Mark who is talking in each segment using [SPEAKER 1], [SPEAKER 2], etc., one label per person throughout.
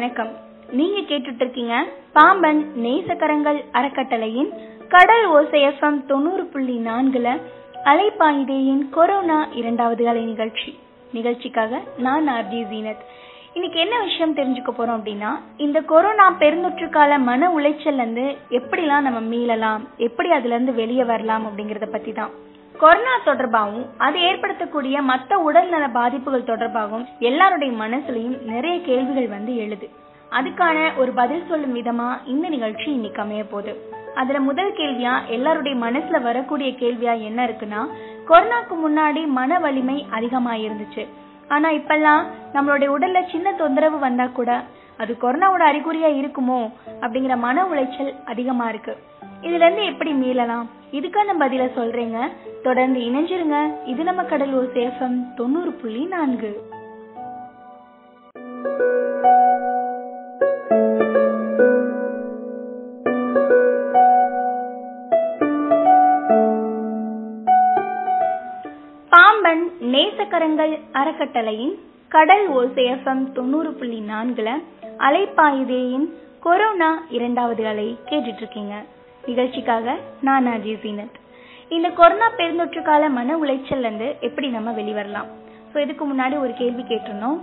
[SPEAKER 1] வணக்கம். நீங்க கேட்டுட்டு இருக்கீங்க பாம்பன் நேசக்கரங்கள் அறக்கட்டளையின் கடல் ஓசை எஃப்எம் தொண்ணூறு புள்ளி நான்குல அலைப்பாயுதேயின் கொரோனா இரண்டாவது அலை நிகழ்ச்சி. நிகழ்ச்சிக்காக நான் ஆர்ஜி ஜீனத். இன்னைக்கு என்ன விஷயம் தெரிஞ்சுக்க போறோம் அப்படின்னா இந்த கொரோனா பெருந்தொற்று கால மன உளைச்சல்ல இருந்து எப்படிலாம் நம்ம மீளலாம் எப்படி அதுல இருந்து வெளியே வரலாம் அப்படிங்கறத பத்தி தான் கொரோனா தொடர்பாகவும் அது ஏற்படுத்தக்கூடிய மத்த உடல்நல பாதிப்புகள் தொடர்பாகவும் எல்லாருடைய மனசுலயும் நிறைய கேள்விகள் வந்து எழுது. அதுக்கான ஒரு பதில் சொல்லும் விதமா இந்த நிகழ்ச்சி இன்னைக்கு அமைய போகுது. அதுல முதல் கேள்வியா எல்லாருடைய மனசுல வரக்கூடிய கேள்வியா என்ன இருக்குன்னா கொரோனாக்கு முன்னாடி மன வலிமை அதிகமா இருந்துச்சு ஆனா இப்பெல்லாம் நம்மளுடைய உடல்ல சின்ன தொந்தரவு வந்தா கூட அது கொரோனாவோட அறிகுறியா இருக்குமோ அப்படிங்கிற மன உளைச்சல் அதிகமா இருக்கு. இதுல இருந்து எப்படி மீளலாம்? இதுக்கான பதில சொல்றேங்க. தொடர்ந்து இணைஞ்சிருங்க. இது நம்ம கடலூர் சேஃபம் தொண்ணூறு புள்ளி நான்கு. அறக்கட்டளையின் கடல் ஓசேஃபம் தொண்ணூறு புள்ளி நான்குல அலைப்பாயுதேயின் கொரோனா இரண்டாவது அலை கேட்டுட்டு இருக்கீங்க நிகழ்ச்சிக்காக நான் அஜய் சீனத் இந்த கொரோனா பெருந்தொற்று கால மன உளைச்சல்ல இருந்து எப்படி நம்ம வெளிவரலாம்? ஸோ இதுக்கு முன்னாடி ஒரு கேள்வி கேட்டிருந்தோம்.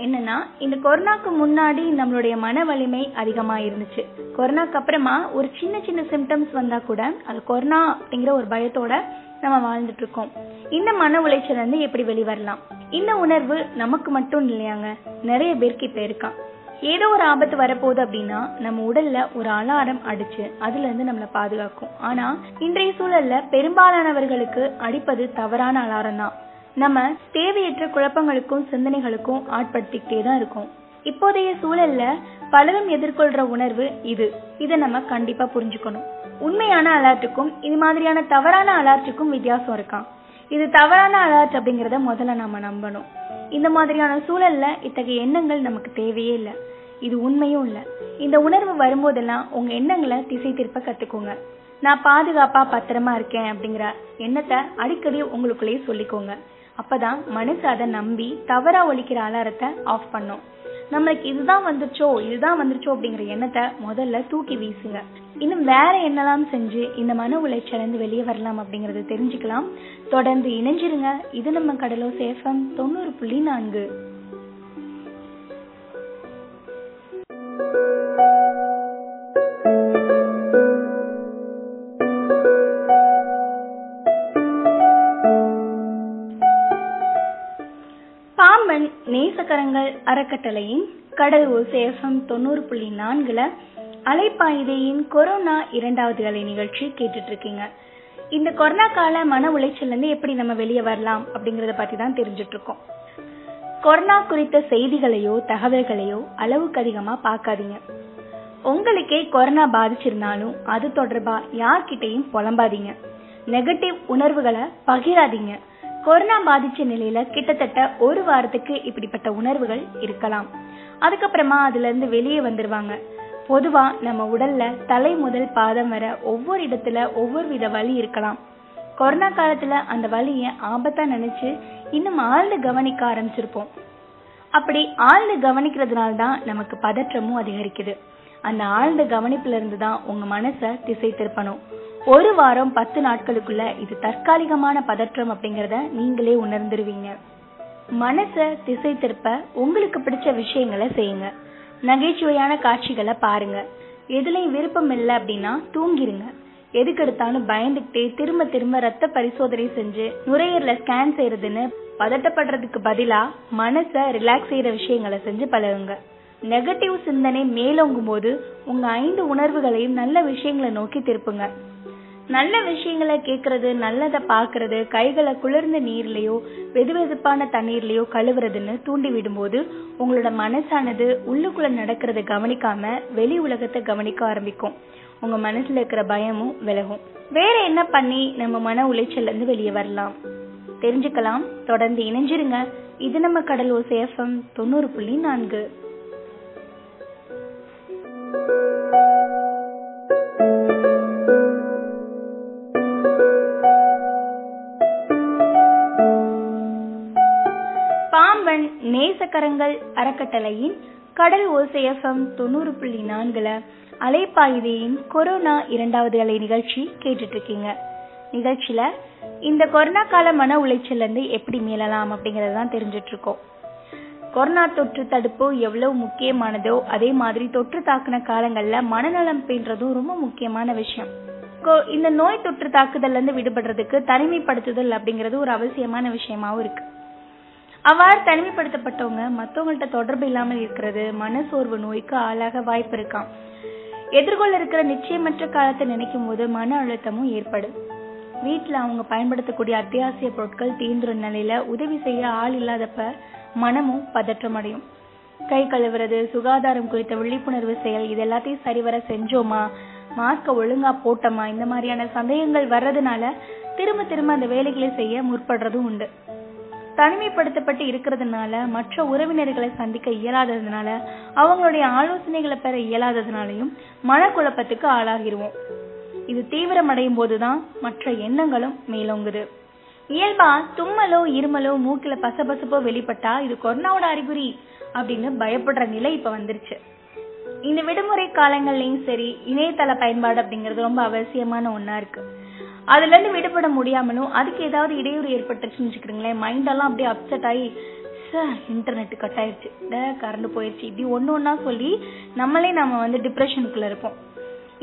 [SPEAKER 1] என்னன்னா இந்த கொரோனாக்கு முன்னாடி நம்மளுடைய மன வலிமை அதிகமா இருந்துச்சு கொரோனாக்கு அப்புறமா ஒரு சின்ன சின்ன சிம்டம்ஸ் வந்தா கூட அது கொரோனா அப்படிங்கிற ஒரு பயத்தோட நம்ம வாழ்ந்துட்டு இருக்கோம் இந்த மன உளைச்சல் வந்து எப்படி வெளிவரலாம்? இந்த உணர்வு நமக்கு மட்டும் இல்லையாங்க. நிறைய பேருக்கு இப்ப இருக்கான் ஏதோ ஒரு ஆபத்து வரப்போகுது அப்படின்னா நம்ம உடல்ல ஒரு அலாரம் அடிச்சு அதுல இருந்து நம்மளை பாதுகாக்கும். ஆனா இன்றைய சூழல்ல பெரும்பாலானவர்களுக்கு அடிப்பது தவறான அலாரம் தான். நம்ம தேவையற்ற குழப்பங்களுக்கும் சிந்தனைகளுக்கும் ஆட்படுத்திக்கிட்டே தான் இருக்கோம். இப்போதைய சூழல்ல பலரும் எதிர்கொள்ற உணர்வு இது. இதை நம்ம கண்டிப்பா புரிஞ்சுக்கணும். உண்மையான அலர்ட்டுக்கும் இது மாதிரியான தவறான அலர்ட்டுக்கும் வித்தியாசம் இருக்கான் இது தவறான அலர்ட் அப்படிங்கறத முதல்ல நம்ம நம்பணும். இந்த மாதிரியான சூழல்ல இத்தகைய எண்ணங்கள் நமக்கு தேவையே இல்லை. இது உண்மையும் இல்லை. இந்த உணர்வு வரும்போதெல்லாம் உங்க எண்ணங்களை திசை திருப்ப கத்துக்கோங்க. நான் பாதுகாப்பா பத்திரமா இருக்கேன் அப்படிங்கிற எண்ணத்தை அடிக்கடி உங்களுக்குள்ளேயே சொல்லிக்கோங்க. அப்பதான் மனசு அதை நம்பி தவறா ஒழிக்கிற அலாரத்தை ஆஃப் பண்ணும். நம்மளுக்கு இதுதான் வந்துருச்சோ இதுதான் வந்துருச்சோ அப்படிங்கிற எண்ணத்தை முதல்ல தூக்கி வீசுங்க. இன்னும் வேற என்னெல்லாம் செஞ்சு இந்த மன உளைச்சலிருந்து வெளியே வரலாம் அப்படிங்கறத தெரிஞ்சுக்கலாம். தொடர்ந்து இணைஞ்சிருங்க. இது நம்ம கடலோ சேஃபம் தொண்ணூறு புள்ளி நான்கு. நேசக்கரங்கள் அறக்கட்டளையின் கடல் ஓசேஃபம் தொண்ணூறு புள்ளி நான்குல அலைப்பாயுதையின் கொரோனா இரண்டாவது அலை நிகழ்ச்சி கேட்டுட்டு இருக்கீங்க இந்த கொரோனா கால மன உளைச்சல் இருந்து எப்படி நம்ம வெளியே வரலாம் அப்படிங்கறத பத்தி தான் தெரிஞ்சுட்டு இருக்கோம் கொரோனா குறித்த செய்திகளையோ தகவல்களையோ அளவுக்கு அதிகமா பார்க்காதீங்க. உங்களுக்கே கொரோனா பாதிச்சிருந்தாலும் அது தொடர்பா யார்கிட்டையும் புலம்பாதீங்க. நெகட்டிவ் உணர்வுகளை பகிராதீங்க. கொரோனா பாதிச்ச நிலையில கிட்டத்தட்ட ஒரு வாரத்துக்கு இப்படிப்பட்ட உணர்வுகள் இருக்கலாம். அதுக்கப்புறமா அதுல இருந்து வெளியே வந்துருவாங்க. பொதுவா நம்ம உடல்ல தலை முதல் பாதம் வர ஒவ்வொரு இடத்துல ஒவ்வொரு வித வலி இருக்கலாம். கொரோனா காலத்துல அந்த வலிய ஆபத்தா நினைச்சு இன்னும் ஆழ்ந்து கவனிக்க ஆரம்பிச்சிருப்போம். அப்படி ஆழ்ந்து கவனிக்கிறதுனால தான் நமக்கு பதற்றமும் அதிகரிக்குது. அந்த ஆழ்ந்த கவனிப்புல இருந்து தான் உங்க மனச திசை திருப்பணும். ஒரு வாரம் பத்து நாட்களுக்குள்ள இது தற்காலிகமான பதற்றம் அப்படிங்கறத நீங்களே உணர்ந்துருவீங்க. மனச திசை திருப்ப உங்களுக்கு பிடிச்ச விஷயங்களை செய்யுங்க. நகைச்சுவையான காட்சிகளை பாருங்க. எதுலையும் விருப்பம் இல்லை அப்படின்னா தூங்கிருங்க. எதுக்கு எடுத்தாலும் பயந்துகிட்டே திரும்ப திரும்ப ரத்த பரிசோதனை செஞ்சு நுரையீரல ஸ்கேன் செய்யறதுன்னு பதட்டப்படுறதுக்கு பதிலா மனச ரிலாக்ஸ் செய்யற விஷயங்களை செஞ்சு பழகுங்க. நெகட்டிவ் சிந்தனை மேலோங்கும் போது உங்க ஐந்து உணர்வுகளையும் நல்ல விஷயங்களை நோக்கி திருப்புங்க. நல்ல விஷயங்களை கேட்கறது நல்லதை பார்க்கறது கைகளை குளிர்ந்த நீர்லயோ வெதுவெதுப்பான தண்ணீர்லையோ கழுவுறதுன்னு தூண்டி விடும்போது உங்களோட மனசானது உள்ளுக்குள்ள நடக்கிறத கவனிக்காம வெளி உலகத்தை கவனிக்க ஆரம்பிக்கும். உங்க மனசுல இருக்கிற பயமும் விலகும். வேற என்ன பண்ணி நம்ம மன உளைச்சல்ல இருந்து வெளியே வரலாம்? தெரிஞ்சுக்கலாம். தொடர்ந்து இணைஞ்சிருங்க. இது நம்ம கடல் ஓசேஃபம் தொண்ணூறு புள்ளி நான்கு. கரங்கள் அறக்கட்டளையின் கடல் ஓசை எஃப்எம் தொண்ணூறு புள்ளி நான்குல அலைப்பாயுதையின் கொரோனா இரண்டாவது அலை நிகழ்ச்சி கேட்டுட்டு இருக்கீங்க நிகழ்ச்சியில இந்த கொரோனா கால மன உளைச்சல்ல இருந்து எப்படி மீளலாம் அப்படிங்கறத தான் தெரிஞ்சிட்டு இருக்கோம் கொரோனா தொற்று தடுப்பு எவ்வளவு முக்கியமானதோ அதே மாதிரி தொற்று தாக்குன காலங்கள்ல மனநலம் பேன்றதும் ரொம்ப முக்கியமான விஷயம். இந்த நோய் தொற்று தாக்குதல்ல இருந்து விடுபடுறதுக்கு தனிமைப்படுத்துதல் அப்படிங்கிறது ஒரு அவசியமான விஷயமாவும் இருக்கு. அவ்வாறு தனிமைப்படுத்தப்பட்டவங்க மத்தவங்கள்ட்ட தொடர்பு இல்லாமல் இருக்கிறது மனசோர்வு நோய்க்கு ஆளாக வாய்ப்பு இருக்காம். எதிர்கொள்ள இருக்கிற நிச்சயமற்ற காலத்தை நினைக்கும் போது மன அழுத்தமும் ஏற்படும். வீட்டில் அவங்க பயன்படுத்தக்கூடிய அத்தியாவசிய பொருட்கள் தீந்துற நிலையில உதவி செய்ய ஆள் இல்லாதப்ப மனமும் பதற்றம் அடையும். கை கழுவுறது சுகாதாரம் குறித்த விழிப்புணர்வு செயல் இது எல்லாத்தையும் சரிவர செஞ்சோமா மாஸ்க ஒழுங்கா போட்டோமா இந்த மாதிரியான சந்தேகங்கள் வர்றதுனால திரும்ப திரும்ப அந்த வேலைகளை செய்ய முற்படுறதும் உண்டு. தனிமைப்படுத்தப்பட்டு இருக்கிறதுனால மற்ற உறவினர்களை சந்திக்க இயலாததுனால அவங்களுடைய ஆலோசனைகளை பெற இயலாததுனாலையும் மனக்குழப்பத்துக்கு ஆளாகிருவோம். இது தீவிரமடையும் போதுதான் மற்ற எண்ணங்களும் மேலோங்குது. இயல்பா தும்மலோ இருமலோ மூக்கில பசபசப்போ வெளிப்பட்டா இது கொரோனாவோட அறிகுறி அப்படின்னு பயப்படுற நிலை இப்ப வந்துருச்சு. இந்த விடுமுறை காலங்கள்லயும் சரி இணையதள பயன்பாடு அப்படிங்கிறது ரொம்ப அவசியமான ஒண்ணா இருக்கு. அதுல இருந்து விடுபட முடியாமலும் அதுக்கு ஏதாவது இடையூறு ஏற்பட்டுச்சுன்னு வச்சுக்கிறீங்களேன் மைண்ட் எல்லாம் அப்படியே அப்செட் ஆகி இன்டர்நெட் கட் ஆயிடுச்சு. கரண்ட் போயிடுச்சு. இப்படி ஒன்னு ஒன்றா சொல்லி நம்மளே நம்ம வந்து டிப்ரெஷனுக்குள்ள இருப்போம்.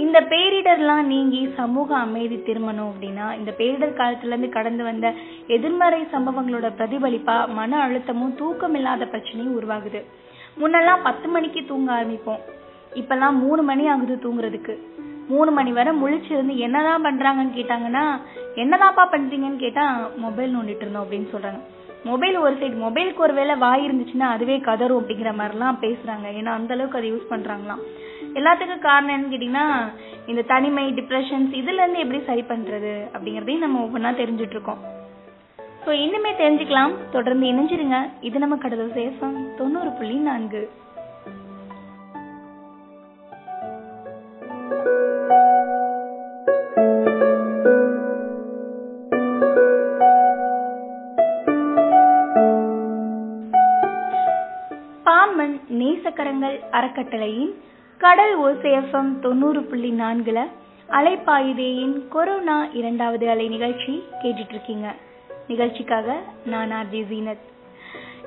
[SPEAKER 1] இந்த பேரிடர்லாம் நீங்கி சமூக அமைதி திரும்பணும் அப்படின்னா இந்த பேரிடர் காலத்துல இருந்து கடந்து வந்த எதிர்மறை சம்பவங்களோட பிரதிபலிப்பா மன அழுத்தமும் தூக்கம் இல்லாத பிரச்சனையும் உருவாகுது. முன்னெல்லாம் பத்து மணிக்கு தூங்க ஆரம்பிப்போம். இப்பெல்லாம் மூணு மணி ஆகுது தூங்குறதுக்கு. மூணு மணி வரை முழிச்சிருந்து என்னதான் பண்றாங்கன்னு கேட்டாங்கன்னா என்னதான்ப்பா பண்றீங்கன்னு கேட்டா மொபைல் நோண்டிட்டு இருந்தோம் அப்படின்னு சொல்றாங்க. மொபைல் ஒரு சைடு மொபைலுக்கு ஒரு வேளை வாய் இருந்துச்சுன்னா அதுவே கதரும் அப்படிங்கிற மாதிரிலாம் பேசுறாங்க. ஏன்னா அந்த அளவுக்கு அதை யூஸ் பண்றாங்களாம். எல்லாத்துக்கும் காரணம் என்னன்னு கேட்டீங்கன்னா இந்த தனிமை டிப்ரெஷன்ஸ் இதுல இருந்து எப்படி சரி பண்றது அப்படிங்கறதையும் நம்ம ஒவ்வொன்றா தெரிஞ்சுட்டு இருக்கோம். ஸோ இன்னுமே தெரிஞ்சுக்கலாம். தொடர்ந்து இணைஞ்சிருங்க. இது நம்ம கடவுள் சேஃபம் தொண்ணூறு புள்ளி நான்கு. அறக்கட்டளையின் கடல் ஓசேஃபம் தொண்ணூறு புள்ளி நான்குல அலைப்பாயுதேயின் கொரோனா இரண்டாவது அலை நிகழ்ச்சி கேட்டுட்டு இருக்கீங்க நிகழ்ச்சிக்காக நான் ஆர்ஜி ஜீனத்.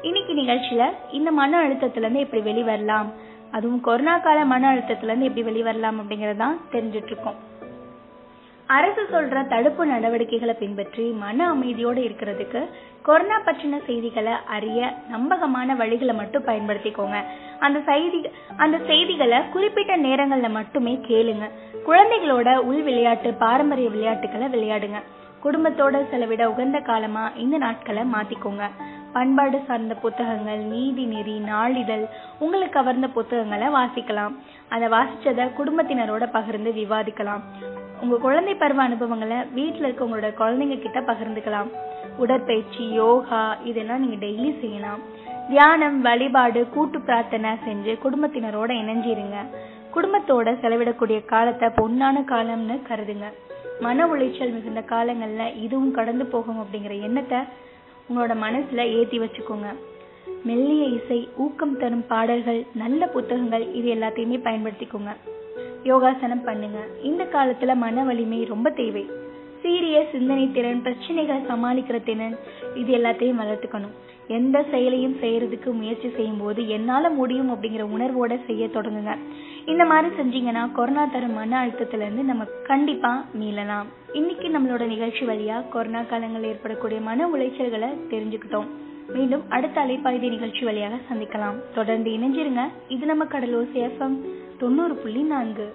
[SPEAKER 1] இன்னைக்கு நிகழ்ச்சியில இந்த மன அழுத்தத்துல இருந்து எப்படி வெளிவரலாம் அதுவும் கொரோனா கால மன அழுத்தத்துல இருந்து எப்படி வெளிவரலாம் அப்படிங்கறதான் தெரிஞ்சிட்டு இருக்கோம் அரசு சொல்ற தடுப்பு நடவடிக்கைகளை பின்பற்றி மன அமைதியோட இருக்கிறதுக்கு கொரோனா பற்றின செய்திகளை அறிய நம்பகமான வழிகளை மட்டும் பயன்படுத்திக்கோங்க. அந்த செய்தி அந்த செய்திகளை குறிப்பிட்ட நேரங்கள்ல மட்டுமே கேளுங்க. குழந்தைகளோட உள் விளையாட்டு பாரம்பரிய விளையாட்டுகளை விளையாடுங்க. குடும்பத்தோட செலவிட உகந்த காலமா இந்த நாட்களை மாத்திக்கோங்க. பண்பாடு சார்ந்த புத்தகங்கள் நீதி நெறி நாளிதழ் உங்களுக்கு கவர்ந்த புத்தகங்களை வாசிக்கலாம். அதை வாசிச்சத குடும்பத்தினரோட பகிர்ந்து விவாதிக்கலாம். உங்க குழந்தை பருவ அனுபவங்களை வீட்டில் இருக்கவங்களோட குழந்தைங்க கிட்ட பகிர்ந்துக்கலாம். உடற்பயிற்சி யோகா இதெல்லாம் நீங்க டெய்லி செய்யலாம். தியானம் வழிபாடு கூட்டு பிரார்த்தனை செஞ்சு குடும்பத்தினரோட இணைஞ்சிருங்க. குடும்பத்தோட செலவிடக்கூடிய காலத்தை பொன்னான காலம்னு கருதுங்க. மன உளைச்சல் மிகுந்த காலங்கள்ல இதுவும் கடந்து போகும் அப்படிங்கிற எண்ணத்தை உங்களோட மனசுல ஏத்தி வச்சுக்கோங்க. மெல்லிய இசை ஊக்கம் தரும் பாடல்கள் நல்ல புத்தகங்கள் இது எல்லாத்தையுமே பயன்படுத்திக்கோங்க. யோகாசனம் பண்ணுங்க. இந்த காலத்துல மன வலிமை ரொம்ப தேவை. சீரிய சிந்தனை திறன் பிரச்சனைகளை சமாளிக்கிற திறன் இது எல்லாத்தையும் வளர்த்துக்கணும். எந்த செயலையும் செய்யறதுக்கு முயற்சி செய்யும் போது என்னால முடியும் அப்படிங்கிற உணர்வோட செய்ய தொடங்குங்க. இந்த மாதிரி செஞ்சீங்கன்னா கொரோனா தரும் மன அழுத்தத்துல இருந்து நம்ம கண்டிப்பா மீளலாம். இன்னைக்கு நம்மளோட நிகழ்ச்சி வழியா கொரோனா காலங்களில் ஏற்படக்கூடிய மன உளைச்சல்களை தெரிஞ்சுக்கிட்டோம். மீண்டும் அடுத்த அலைப்பாய்தி நிகழ்ச்சி வழியாக சந்திக்கலாம். தொடர்ந்து இணைஞ்சிருங்க. இது நம்ம கடலூர் சேஃபம் தொண்ணூறு புள்ளி நான்கு.